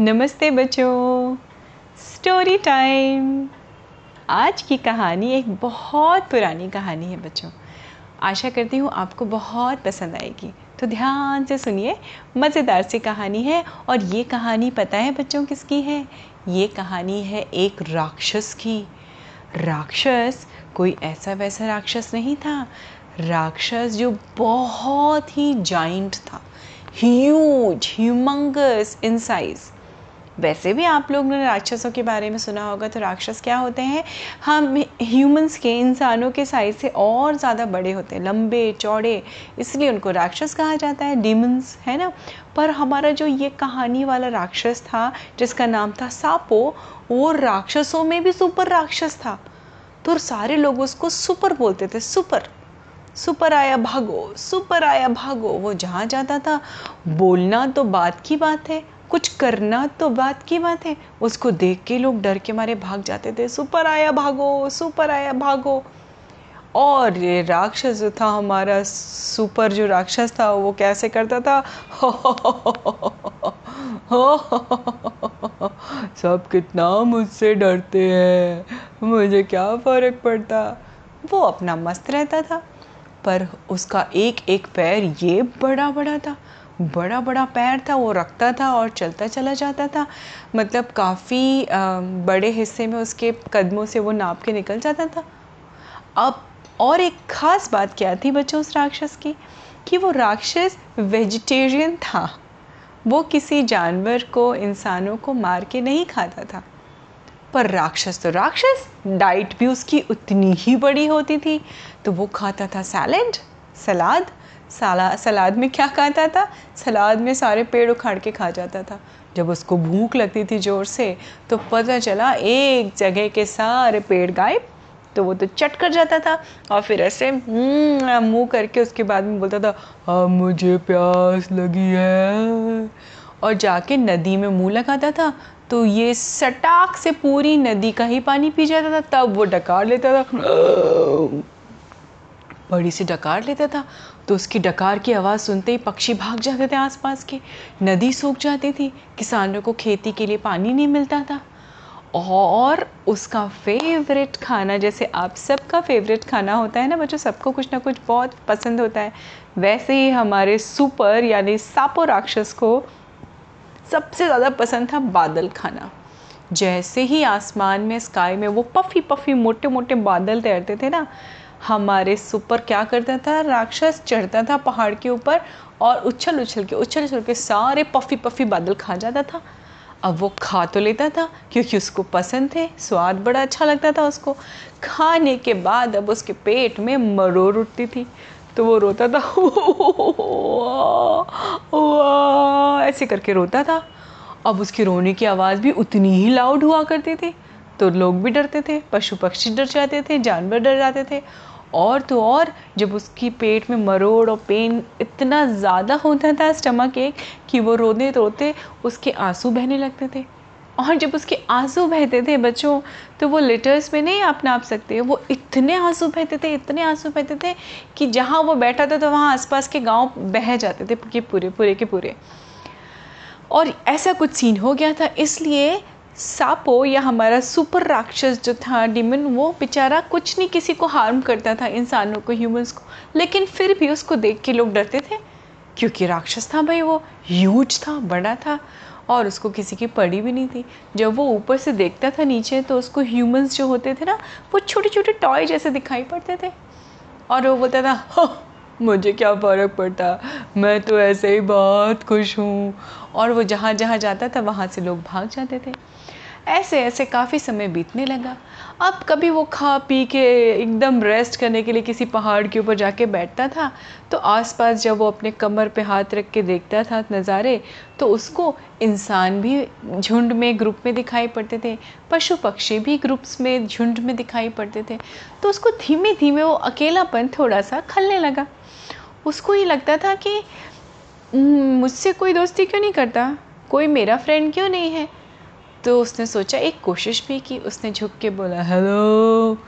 नमस्ते बच्चों। Story time आज की कहानी एक बहुत पुरानी कहानी है बच्चों। आशा करती हूँ आपको बहुत पसंद आएगी। तो ध्यान से सुनिए, मज़ेदार सी कहानी है और ये कहानी पता है बच्चों किसकी है? ये कहानी है एक राक्षस की। राक्षस कोई ऐसा वैसा राक्षस नहीं था। राक्षस जो बहुत ही जाइंट था। ह्यूज ह्यूमंगस इन साइज़ वैसे भी आप लोग ने राक्षसों के बारे में सुना होगा तो राक्षस क्या होते हैं? हम ह्यूमंस के, इंसानों के साइज़ से और ज़्यादा बड़े होते हैं, लंबे, चौड़े, इसलिए उनको राक्षस कहा जाता है डीमंस है ना? पर हमारा जो ये कहानी वाला राक्षस था, जिसका नाम था सापो, वो राक्षसों में भी सुपर राक्षस था। तो सारे लोग उसको सुपर बोलते थे सुपर सुपर आया भागो सुपर आया भागो। वो जहाँ जाता था, बोलना तो बात की बात है कुछ करना तो बात की बात है। उसको देख के लोग डर के मारे भाग जाते थे। सुपर आया, भागो, सुपर आया, भागो। और ये राक्षस जो था, हमारा सुपर जो राक्षस था, वो कैसे करता था? सब कितना मुझसे डरते हैं। मुझे क्या फ़र्क पड़ता? वो अपना मस्त रहता था। पर उसका एक एक पैर ये बड़ा बड़ा था। बड़ा बड़ा पैर था, वो रखता था और चलता चला जाता था। मतलब काफ़ी बड़े हिस्से में उसके कदमों से वो नाप के निकल जाता था। अब और एक ख़ास बात क्या थी बच्चों उस राक्षस की? कि वो राक्षस वेजिटेरियन था। वो किसी जानवर को, इंसानों को मार के नहीं खाता था। पर राक्षस तो राक्षस डाइट भी उसकी उतनी ही बड़ी होती थी। तो वो खाता था सैलेड सलाद साला सलाद में क्या खाता था? सलाद में सारे पेड़ उखाड़ के खा जाता था। जब उसको भूख लगती थी ज़ोर से तो पता चला एक जगह के सारे पेड़ गायब तो वो तो चट कर जाता था। और फिर ऐसे हम्म, मुँह करके उसके बाद में बोलता था अब मुझे प्यास लगी है। और जाके नदी में मुँह लगाता था तो ये सटाक से पूरी नदी का ही पानी पी जाता था तब वो डकार लेता था। बड़ी सी डकार लेता था तो उसकी डकार की आवाज़ सुनते ही पक्षी भाग जाते थे आसपास के। नदी सूख जाती थी, किसानों को खेती के लिए पानी नहीं मिलता था। और उसका फेवरेट खाना, जैसे आप सबका फेवरेट खाना होता है ना बच्चों, सबको कुछ ना कुछ बहुत पसंद होता है। वैसे ही हमारे सुपर यानी सापो राक्षस को सबसे ज़्यादा पसंद था बादल खाना। जैसे ही आसमान में स्काई में वो पफ़ी पफ़ी मोटे मोटे बादल तैरते थे ना हमारे सुपर क्या करता था? राक्षस चढ़ता था पहाड़ के ऊपर और उछल उछल के, उछल उछल के सारे पफ़ी पफ़ी बादल खा जाता था। अब वो खा तो लेता था क्योंकि उसको पसंद थे, स्वाद बड़ा अच्छा लगता था उसको। खाने के बाद अब उसके पेट में मरोड़ उठती थी। तो वो रोता था ऐसे करके रोता था। अब उसकी रोने की आवाज़ भी उतनी ही लाउड हुआ करती थी। तो लोग भी डरते थे, पशु पक्षी डर जाते थे, जानवर डर जाते थे और तो और, जब उसकी पेट में मरोड़ और पेन इतना ज़्यादा होता था स्टमक एक, कि वो रोते रोते उसके आँसू बहने लगते थे। और जब उसके आँसू बहते थे बच्चों तो वो लेटर्स में नहीं आप नाप सकते, वो इतने आँसू बहते थे, इतने आँसू बहते थे, कि जहाँ वो बैठा था तो वहाँ आसपास के गाँव बह जाते थे, कि पूरे पूरे, के पूरे। और ऐसा कुछ सीन हो गया था, इसलिए सापो या हमारा सुपर राक्षस जो था डिमन वो बेचारा कुछ नहीं किसी को हार्म करता था इंसानों को ह्यूमंस को। लेकिन फिर भी उसको देख के लोग डरते थे, क्योंकि राक्षस था भाई वो ह्यूज था, बड़ा था, और उसको किसी की पड़ी भी नहीं थी। जब वो ऊपर से देखता था नीचे तो उसको ह्यूमंस जो होते थे ना, वो छोटे छोटे टॉय जैसे दिखाई पड़ते थे। और वो बोलता था मुझे क्या फ़र्क पड़ता? मैं तो ऐसे ही बहुत खुश हूँ। और वो जहाँ जहाँ जाता था, वहाँ से लोग भाग जाते थे। ऐसे ऐसे काफ़ी समय बीतने लगा। अब कभी वो खा पी के एकदम रेस्ट करने के लिए किसी पहाड़ के ऊपर जाके बैठता था तो आसपास जब वो अपने कमर पे हाथ रख के देखता था नज़ारे तो उसको इंसान भी झुंड में ग्रुप में दिखाई पड़ते थे। पशु पक्षी भी ग्रुप्स में झुंड में दिखाई पड़ते थे। तो उसको धीमे धीमे वो अकेलापन थोड़ा सा खलने लगा। उसको ये लगता था कि हम्म, मुझसे कोई दोस्ती क्यों नहीं करता? कोई मेरा फ्रेंड क्यों नहीं है? तो उसने सोचा एक कोशिश भी की उसने झुक के बोला हेलो।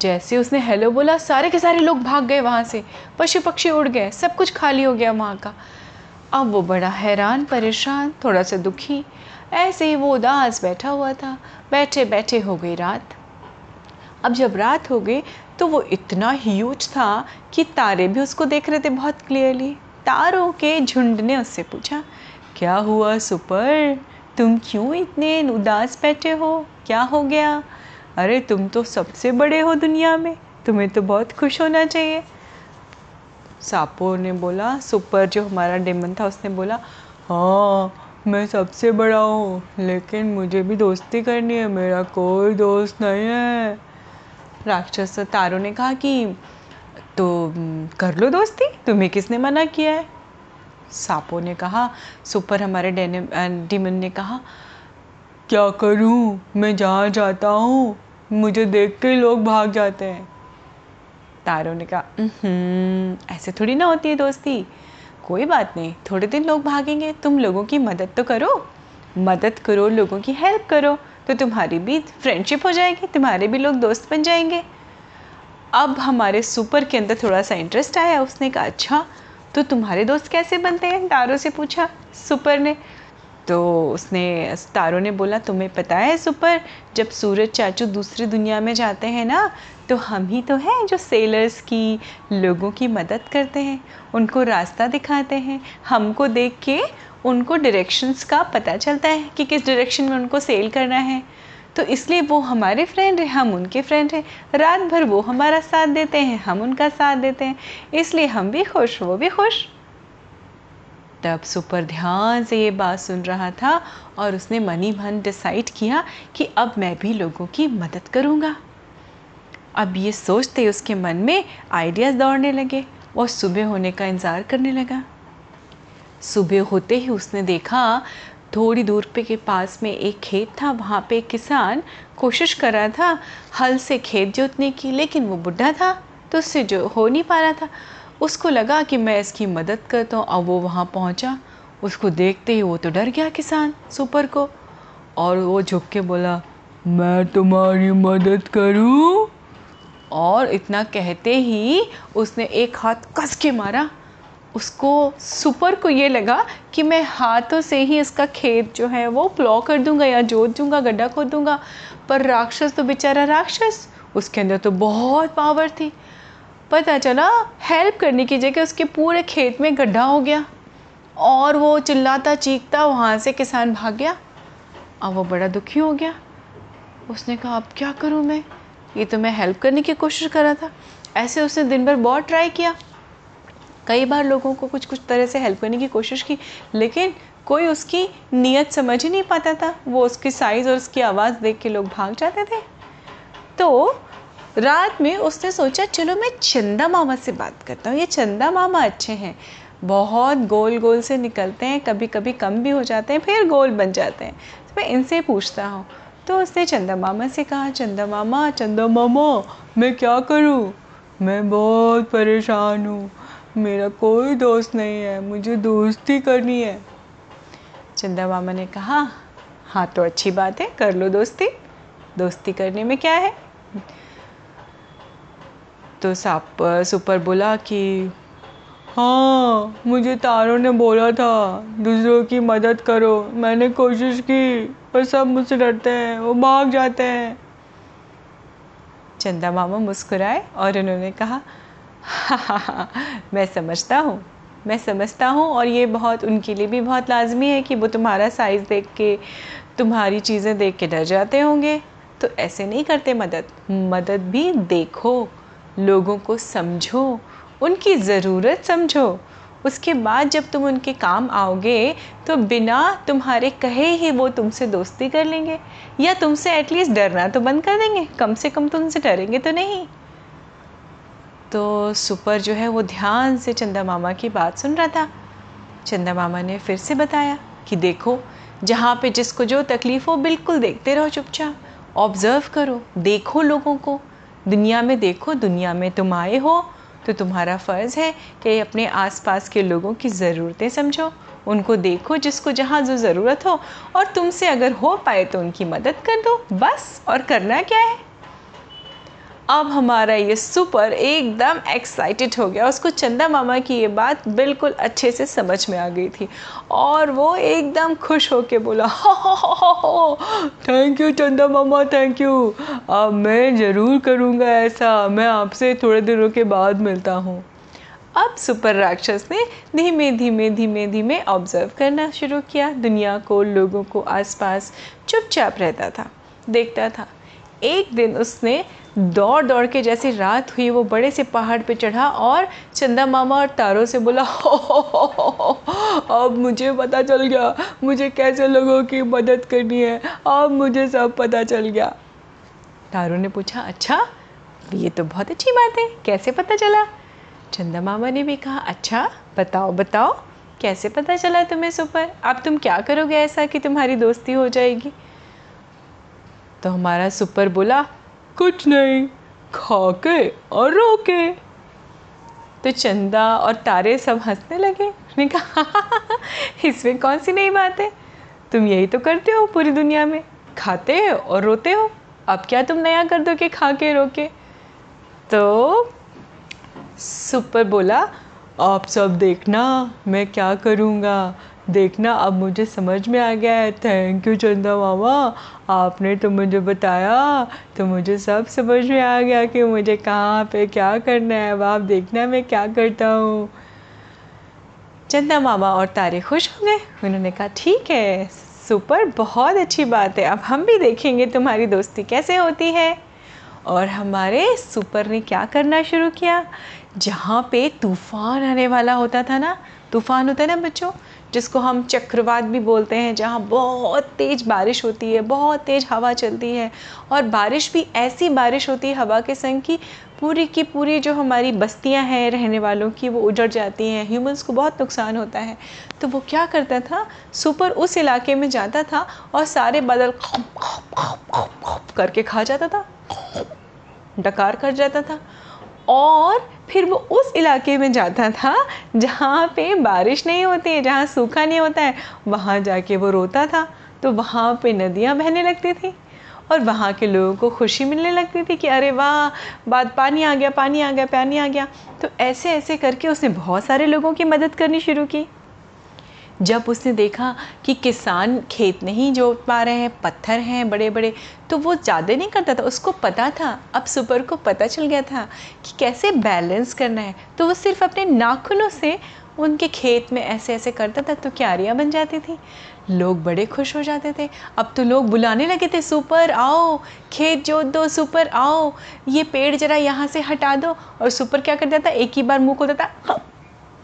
जैसे उसने हेलो बोला सारे के सारे लोग भाग गए वहाँ से। पशु पक्षी उड़ गए सब कुछ खाली हो गया वहाँ का। अब वो बड़ा हैरान परेशान थोड़ा सा दुखी। ऐसे ही वो उदास बैठा हुआ था। बैठे बैठे हो गई रात। अब जब रात हो गई तो वो इतना ह्यूज था कि तारे भी उसको देख रहे थे बहुत क्लियरली तारों के झुंड ने उससे पूछा, क्या हुआ सुपर? तुम क्यों इतने उदास बैठे हो? क्या हो गया? अरे, तुम तो सबसे बड़े हो दुनिया में। तुम्हें तो बहुत खुश होना चाहिए। सापो ने बोला, सुपर जो हमारा डेमन था, उसने बोला हाँ मैं सबसे बड़ा हूँ, लेकिन मुझे भी दोस्ती करनी है, मेरा कोई दोस्त नहीं है। राक्षस तारो ने कहा कि तो कर लो दोस्ती, तुम्हें किसने मना किया है? सापों ने कहा, सुपर हमारे डीमन ने कहा, क्या करूँ? मैं जहाँ जाता हूँ, मुझे देख के लोग भाग जाते हैं। तारों ने कहा ऐसे थोड़ी ना होती है दोस्ती। कोई बात नहीं, थोड़े दिन लोग भागेंगे, तुम लोगों की मदद तो करो। मदद करो, लोगों की हेल्प करो। तो तुम्हारी भी फ्रेंडशिप हो जाएगी, तुम्हारे भी लोग दोस्त बन जाएँगे। अब हमारे सुपर के अंदर थोड़ा सा इंटरेस्ट आया, उसने कहा अच्छा तो तुम्हारे दोस्त कैसे बनते हैं? तारों से पूछा सुपर ने। तो उसने, तारों ने बोला, तुम्हें पता है सुपर जब सूरज चाचू दूसरी दुनिया में जाते हैं ना तो हम ही तो हैं जो सेलर्स की, लोगों की मदद करते हैं, उनको रास्ता दिखाते हैं, हमको देख के उनको डायरेक्शंस का पता चलता है कि किस डायरेक्शन में उनको सेल करना है। तो इसलिए वो हमारे फ्रेंड हैं, हम उनके फ्रेंड हैं। रात भर वो हमारा साथ देते हैं, हम उनका साथ देते हैं। इसलिए हम भी खुश, वो भी खुश। तब सुपर ध्यान से ये बात सुन रहा था और उसने मनी मन डिसाइड किया कि अब मैं भी लोगों की मदद करूँगा। अब ये सोचते उसके मन में आइडियाज़ दौड़ने लगे और सुबह होने का इंतज़ार करने लगा। सुबह होते ही उसने देखा, थोड़ी दूर पे के पास में एक खेत था, वहाँ पे किसान कोशिश कर रहा था हल से खेत जोतने की, लेकिन वो बुढ़ा था तो उससे जो हो नहीं पा रहा था। उसको लगा कि मैं इसकी मदद करता हूँ अब वो वहाँ पहुँचा। उसको देखते ही वो तो डर गया किसान सुपर को, और वो झुक के बोला, मैं तुम्हारी मदद करूँ? और इतना कहते ही उसने एक हाथ कस के मारा। उसको सुपर को ये लगा कि मैं हाथों से ही इसका खेत जो है वो प्लॉ कर दूँगा या जोत दूँगा, गड्ढा खोद दूँगा। पर राक्षस तो बेचारा राक्षस, उसके अंदर तो बहुत पावर थी। पता चला हेल्प करने की जगह उसके पूरे खेत में गड्ढा हो गया और वो चिल्लाता, चीखता, वहाँ से किसान भाग गया। अब वो बड़ा दुखी हो गया। उसने कहा, अब क्या करूँ मैं? ये तो मैं हेल्प करने की कोशिश कर रहा था। ऐसे उसने दिन भर बहुत ट्राई किया। कई बार लोगों को कुछ कुछ तरह से हेल्प करने की कोशिश की, लेकिन कोई उसकी नीयत समझ ही नहीं पाता था। वो उसकी साइज़ और उसकी आवाज़ देख के लोग भाग जाते थे। तो रात में उसने सोचा, चलो मैं चंदा मामा से बात करता हूँ। ये चंदा मामा अच्छे हैं। बहुत गोल गोल से निकलते हैं कभी कभी कम भी हो जाते हैं, फिर गोल बन जाते हैं। तो मैं इनसे पूछता हूँ। तो उसने चंदा मामा से कहा, चंदा मामा चंदा मामा, मैं क्या करूँ? मैं बहुत परेशान हूँ। मेरा कोई दोस्त नहीं है, मुझे दोस्ती करनी है। चंदा मामा ने कहा हाँ तो अच्छी बात है, कर लो दोस्ती। दोस्ती करने में क्या है? तो साप सुपर बोला कि हाँ मुझे तारों ने बोला था, दूसरों की मदद करो। मैंने कोशिश की, पर सब मुझसे डरते हैं, वो भाग जाते हैं। चंदा मामा मुस्कुराए और उन्होंने कहा मैं समझता हूँ। मैं समझता हूँ और ये बहुत, उनके लिए भी बहुत लाजमी है कि वो तुम्हारा साइज़ देख के, तुम्हारी चीज़ें देख के डर जाते होंगे। तो ऐसे नहीं करते मदद। मदद भी देखो, लोगों को समझो, उनकी ज़रूरत समझो। उसके बाद जब तुम उनके काम आओगे तो बिना तुम्हारे कहे ही वो तुमसे दोस्ती कर लेंगे। या तुमसे एटलीस्ट डरना तो बंद कर देंगे। कम से कम तुमसे डरेंगे तो नहीं। तो सुपर जो है वो ध्यान से चंदा मामा की बात सुन रहा था। चंदा मामा ने फिर से बताया कि देखो, जहाँ पे जिसको जो तकलीफ़ हो, बिल्कुल देखते रहो चुपचाप ऑब्ज़र्व करो, देखो लोगों को। दुनिया में देखो, दुनिया में तुम आए हो तो तुम्हारा फ़र्ज़ है कि अपने आसपास के लोगों की ज़रूरतें समझो, उनको देखो जिसको जहाँ जो ज़रूरत हो, और तुमसे अगर हो पाए तो उनकी मदद कर दो, बस, और करना क्या है? अब हमारा ये सुपर एकदम एक्साइटेड हो गया। उसको चंदा मामा की ये बात बिल्कुल अच्छे से समझ में आ गई थी। और वो एकदम खुश बोला, हो हो हो थैंक यू चंदा मामा थैंक यू अब मैं ज़रूर करूँगा ऐसा। मैं आपसे थोड़े दिनों के बाद मिलता हूँ। अब सुपर राक्षस ने धीमे धीमे धीमे धीमे ऑब्ज़र्व करना शुरू किया। दुनिया को, लोगों को, आसपास चुपचाप रहता था। देखता था, एक दिन उसने दौड़ दौड़ के जैसे रात हुई वो बड़े से पहाड़ पे चढ़ा और चंदा मामा और तारों से बोला हो, हो, हो, हो, अब मुझे पता चल गया मुझे कैसे लोगों की मदद करनी है अब मुझे सब पता चल गया. तारों ने पूछा अच्छा ये तो बहुत अच्छी बात है कैसे पता चला? चंदा मामा ने भी कहा अच्छा बताओ बताओ कैसे पता चला तुम्हें सुपर? अब तुम क्या करोगे ऐसा कि तुम्हारी दोस्ती हो जाएगी? तो हमारा सुपर बोला कुछ नहीं खा के और रो के तो चंदा और तारे सब हंसने लगे। उसने कहा, इसमें कौन सी नई बात है? तुम यही तो करते हो पूरी दुनिया में। खाते हो और रोते हो। अब क्या तुम नया कर दो कि खा के रो के तो सुपर बोला, आप सब देखना, मैं क्या करूँगा? देखना, अब मुझे समझ में आ गया है। थैंक यू चंदा मामा। आपने तो मुझे बताया तो मुझे सब समझ में आ गया कि मुझे कहाँ पे क्या करना है। अब आप देखना, मैं क्या करता हूँ। चंदा मामा और तारे खुश हो गए। उन्होंने कहा, ठीक है, सुपर, बहुत अच्छी बात है। अब हम भी देखेंगे तुम्हारी दोस्ती कैसे होती है। और हमारे सुपर ने क्या करना शुरू किया? जहाँ पे तूफ़ान आने वाला होता था ना, तूफ़ान होता है ना बच्चों? जिसको हम चक्रवात भी बोलते हैं, जहाँ बहुत तेज़ बारिश होती है, बहुत तेज़ हवा चलती है। और बारिश भी ऐसी बारिश होती है हवा के संग की पूरी की पूरी जो हमारी बस्तियाँ हैं रहने वालों की, वो उजड़ जाती हैं। ह्यूमंस को बहुत नुकसान होता है। तो वो क्या करता था? सुपर उस इलाके में जाता था और सारे बादल करके खा जाता था। डकार कर जाता था। और फिर वो उस इलाके में जाता था जहाँ पे बारिश नहीं होती है जहाँ सूखा नहीं होता है, वहाँ जाके वो रोता था। तो वहाँ पे नदियाँ बहने लगती थी और वहाँ के लोगों को खुशी मिलने लगती थी कि अरे वाह, बाद पानी आ गया, पानी आ गया, पानी आ गया। तो ऐसे ऐसे करके उसने बहुत सारे लोगों की मदद करनी शुरू की। जब उसने देखा कि किसान खेत नहीं जोत पा रहे हैं, पत्थर हैं बड़े बड़े तो वो ज़्यादा नहीं करता था। उसको पता था, अब सुपर को पता चल गया था कि कैसे बैलेंस करना है। तो वो सिर्फ़ अपने नाखूनों से उनके खेत में ऐसे ऐसे करता था तो क्यारियाँ बन जाती थी। लोग बड़े खुश हो जाते थे। अब तो लोग बुलाने लगे थे, सुपर आओ, खेत जोत दो, सुपर आओ, ये पेड़ जरा यहाँ से हटा दो। और सुपर क्या कर जाता एक ही बार मुँह खोलता था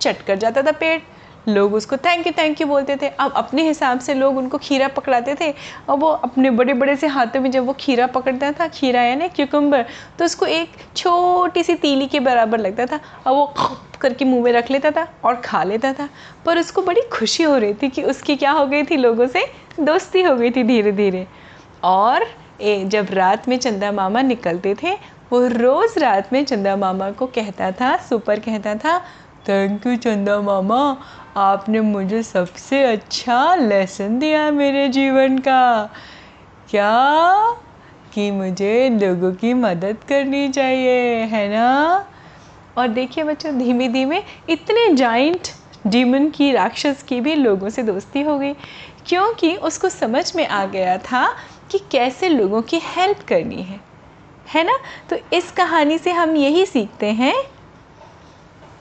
चट कर जाता था पेड़। लोग उसको थैंक यू थैंक यू बोलते थे। अब अपने हिसाब से लोग उनको खीरा पकड़ाते थे। और वो अपने बड़े बड़े से हाथों में जब वो खीरा पकड़ता था खीरा है ना क्यूकम्बर तो उसको एक छोटी सी तीली के बराबर लगता था। और वो करके मुँह में रख लेता था और खा लेता था। पर उसको बड़ी खुशी हो रही थी कि उसकी क्या हो गई थी? लोगों से दोस्ती हो गई थी धीरे धीरे और ए, जब रात में चंदा मामा निकलते थे वो रोज़ रात में चंदा मामा को कहता था सुपर कहता था थैंक यू चंदा मामा आपने मुझे सबसे अच्छा लेसन दिया मेरे जीवन का। क्या? कि मुझे लोगों की मदद करनी चाहिए, है ना? और देखिए बच्चों धीमे धीमे इतने जाइंट डीमन की, राक्षस की भी लोगों से दोस्ती हो गई। क्योंकि उसको समझ में आ गया था कि कैसे लोगों की हेल्प करनी है। है ना? तो इस कहानी से हम यही सीखते हैं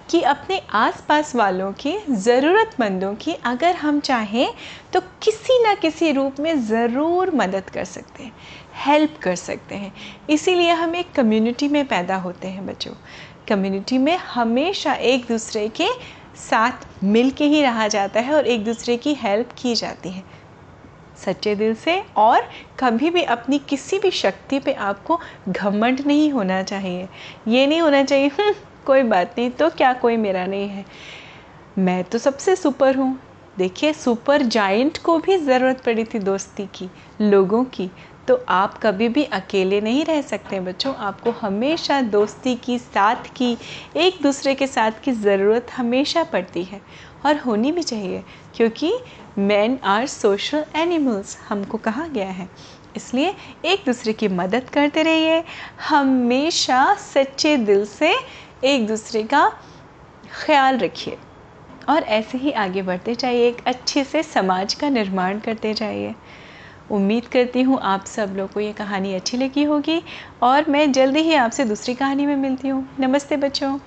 कि अपने आसपास वालों की ज़रूरतमंदों की अगर हम चाहें तो किसी ना किसी रूप में ज़रूर मदद कर सकते हैं हेल्प कर सकते हैं। इसीलिए हम एक कम्युनिटी में पैदा होते हैं बच्चों। कम्युनिटी में हमेशा एक दूसरे के साथ मिल के ही रहा जाता है और एक दूसरे की हेल्प की जाती है। सच्चे दिल से और कभी भी अपनी किसी भी शक्ति पे आपको घमंड नहीं होना चाहिए। ये नहीं होना चाहिए हम्म, कोई बात नहीं तो क्या कोई मेरा नहीं है? मैं तो सबसे सुपर हूँ। देखिए, सुपर जाइंट को भी ज़रूरत पड़ी थी दोस्ती की, लोगों की। तो आप कभी भी अकेले नहीं रह सकते बच्चों। आपको हमेशा दोस्ती की, साथ की, एक दूसरे के साथ की ज़रूरत हमेशा पड़ती है। और होनी भी चाहिए, क्योंकि मैन आर सोशल एनिमल्स हमको कहा गया है। इसलिए एक दूसरे की मदद करते रहिए। हमेशा सच्चे दिल से एक दूसरे का ख्याल रखिए और ऐसे ही आगे बढ़ते जाइए, एक अच्छे से समाज का निर्माण करते जाइए। उम्मीद करती हूँ आप सब लोग को ये कहानी अच्छी लगी होगी और मैं जल्दी ही आपसे दूसरी कहानी में मिलती हूँ। नमस्ते बच्चों।